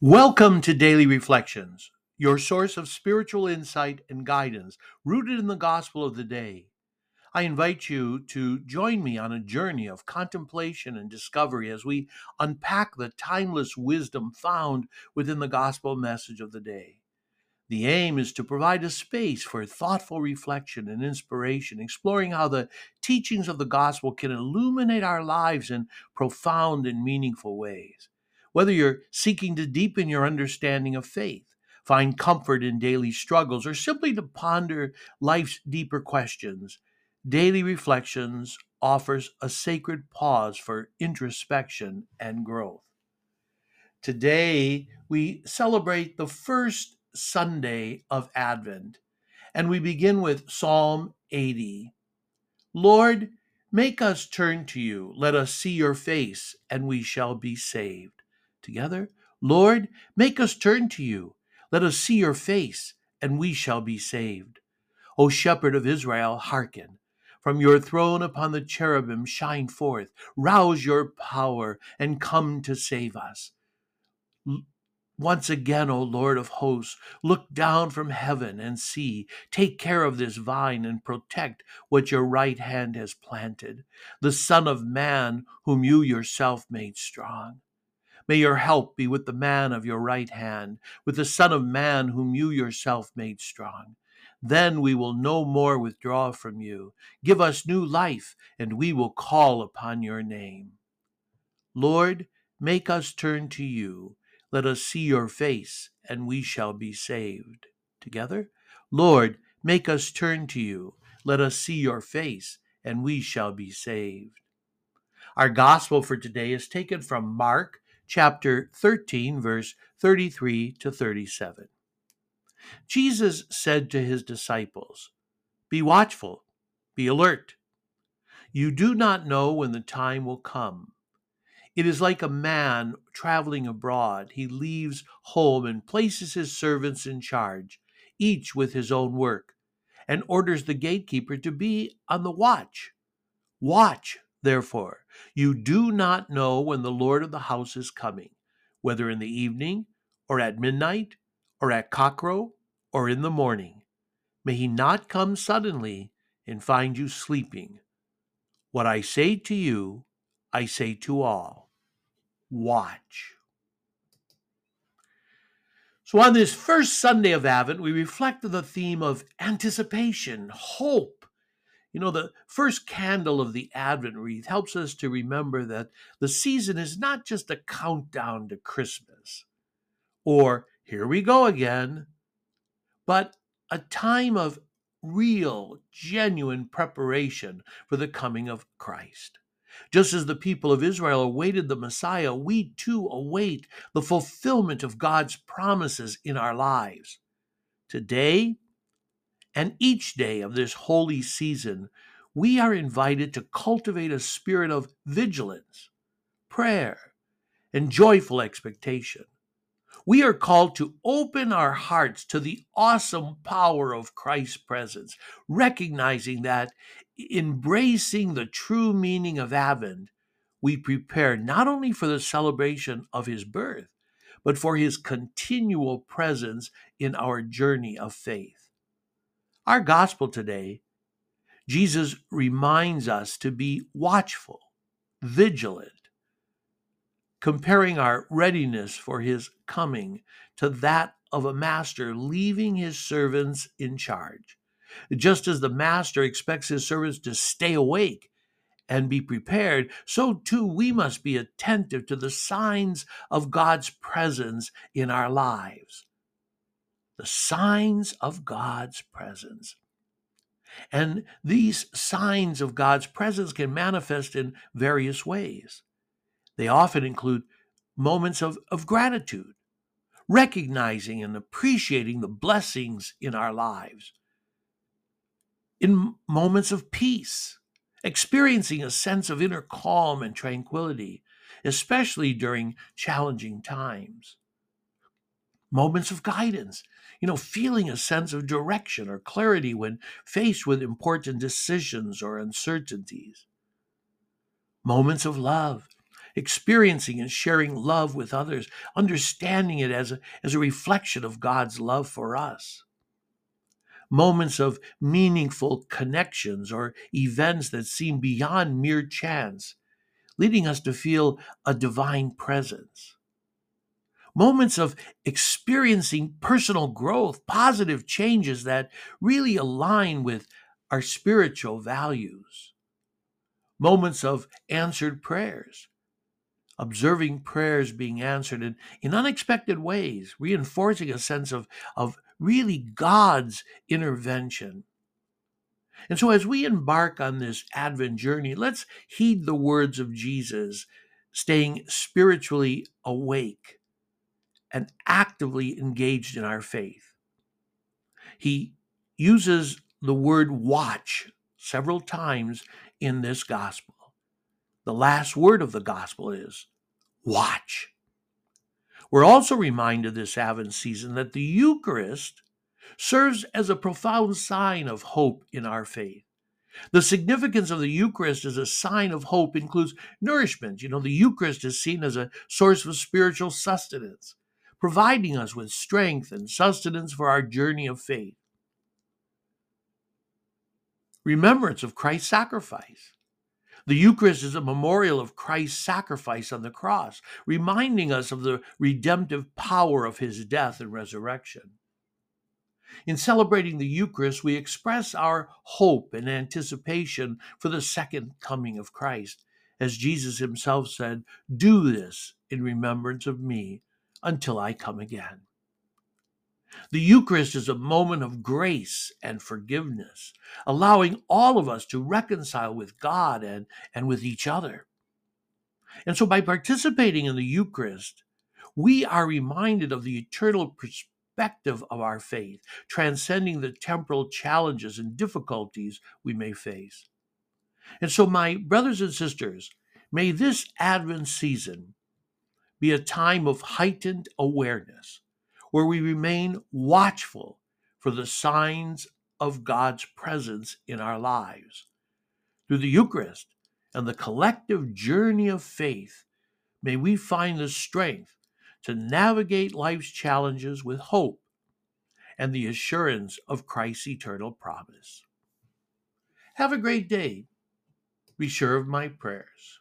Welcome to Daily Reflections, your source of spiritual insight and guidance rooted in the gospel of the day. I invite you to join me on a journey of contemplation and discovery as we unpack the timeless wisdom found within the gospel message of the day. The aim is to provide a space for thoughtful reflection and inspiration, exploring how the teachings of the gospel can illuminate our lives in profound and meaningful ways. Whether you're seeking to deepen your understanding of faith, find comfort in daily struggles, or simply to ponder life's deeper questions, Daily Reflections offers a sacred pause for introspection and growth. Today, we celebrate the first Sunday of Advent, and we begin with Psalm 80. Lord, make us turn to you. Let us see your face, and we shall be saved together. Lord, make us turn to you. Let us see your face, and we shall be saved. O shepherd of Israel, hearken. From your throne upon the cherubim shine forth. Rouse your power and come to save us. Once again, O Lord of hosts, look down from heaven and see. Take care of this vine and protect what your right hand has planted, the Son of Man, whom you yourself made strong. May your help be with the man of your right hand, with the Son of Man whom you yourself made strong. Then we will no more withdraw from you. Give us new life, and we will call upon your name. Lord, make us turn to you. Let us see your face, and we shall be saved. Together? Lord, make us turn to you. Let us see your face, and we shall be saved. Our gospel for today is taken from Mark chapter 13, verse 33 to 37. Jesus said to his disciples, Be watchful, be alert. You do not know when the time will come. It is like a man traveling abroad. He leaves home and places his servants in charge, each with his own work, and orders the gatekeeper to be on the watch. Watch, Therefore, you do not know when the Lord of the house is coming, whether in the evening, or at midnight, or at cockcrow, or in the morning. May he not come suddenly and find you sleeping. What I say to you, I say to all watch. So, on this first Sunday of Advent, we reflect on the theme of anticipation, hope, you know, the first candle of the Advent wreath helps us to remember that the season is not just a countdown to Christmas or here we go again, but a time of real, genuine preparation for the coming of Christ. Just as the people of Israel awaited the Messiah, we too await the fulfillment of God's promises in our lives. Today, and each day of this holy season, we are invited to cultivate a spirit of vigilance, prayer, and joyful expectation. We are called to open our hearts to the awesome power of Christ's presence, recognizing that embracing the true meaning of Advent, we prepare not only for the celebration of his birth, but for his continual presence in our journey of faith. Our gospel today, Jesus reminds us to be watchful, vigilant, comparing our readiness for his coming to that of a master leaving his servants in charge. Just as the master expects his servants to stay awake and be prepared, so too we must be attentive to the signs of God's presence in our lives the signs of God's presence. And these signs of God's presence can manifest in various ways. They often include moments of, of gratitude, recognizing and appreciating the blessings in our lives, in moments of peace, experiencing a sense of inner calm and tranquility, especially during challenging times moments of guidance, you know, feeling a sense of direction or clarity when faced with important decisions or uncertainties, moments of love, experiencing and sharing love with others, understanding it as a, as a reflection of God's love for us. Moments of meaningful connections or events that seem beyond mere chance, leading us to feel a divine presence. Moments of experiencing personal growth, positive changes that really align with our spiritual values. Moments of answered prayers, observing prayers being answered in, in unexpected ways, reinforcing a sense of, of really God's intervention. And so, as we embark on this Advent journey, let's heed the words of Jesus, staying spiritually awake and actively engaged in our faith. He uses the word watch several times in this gospel. The last word of the gospel is watch. We're also reminded this Advent season that the Eucharist serves as a profound sign of hope in our faith. The significance of the Eucharist as a sign of hope includes nourishment. You know, the Eucharist is seen as a source of spiritual sustenance, providing us with strength and sustenance for our journey of faith. Remembrance of Christ's sacrifice. The Eucharist is a memorial of Christ's sacrifice on the cross, reminding us of the redemptive power of his death and resurrection. In celebrating the Eucharist, we express our hope and anticipation for the second coming of Christ. As Jesus himself said, Do this in remembrance of me until I come again. The Eucharist is a moment of grace and forgiveness, allowing all of us to reconcile with God and, and with each other. And so, by participating in the Eucharist, we are reminded of the eternal perspective of our faith, transcending the temporal challenges and difficulties we may face. And so, my brothers and sisters, may this Advent season be a time of heightened awareness where we remain watchful for the signs of God's presence in our lives. Through the Eucharist and the collective journey of faith, may we find the strength to navigate life's challenges with hope and the assurance of Christ's eternal promise. Have a great day. Be sure of my prayers.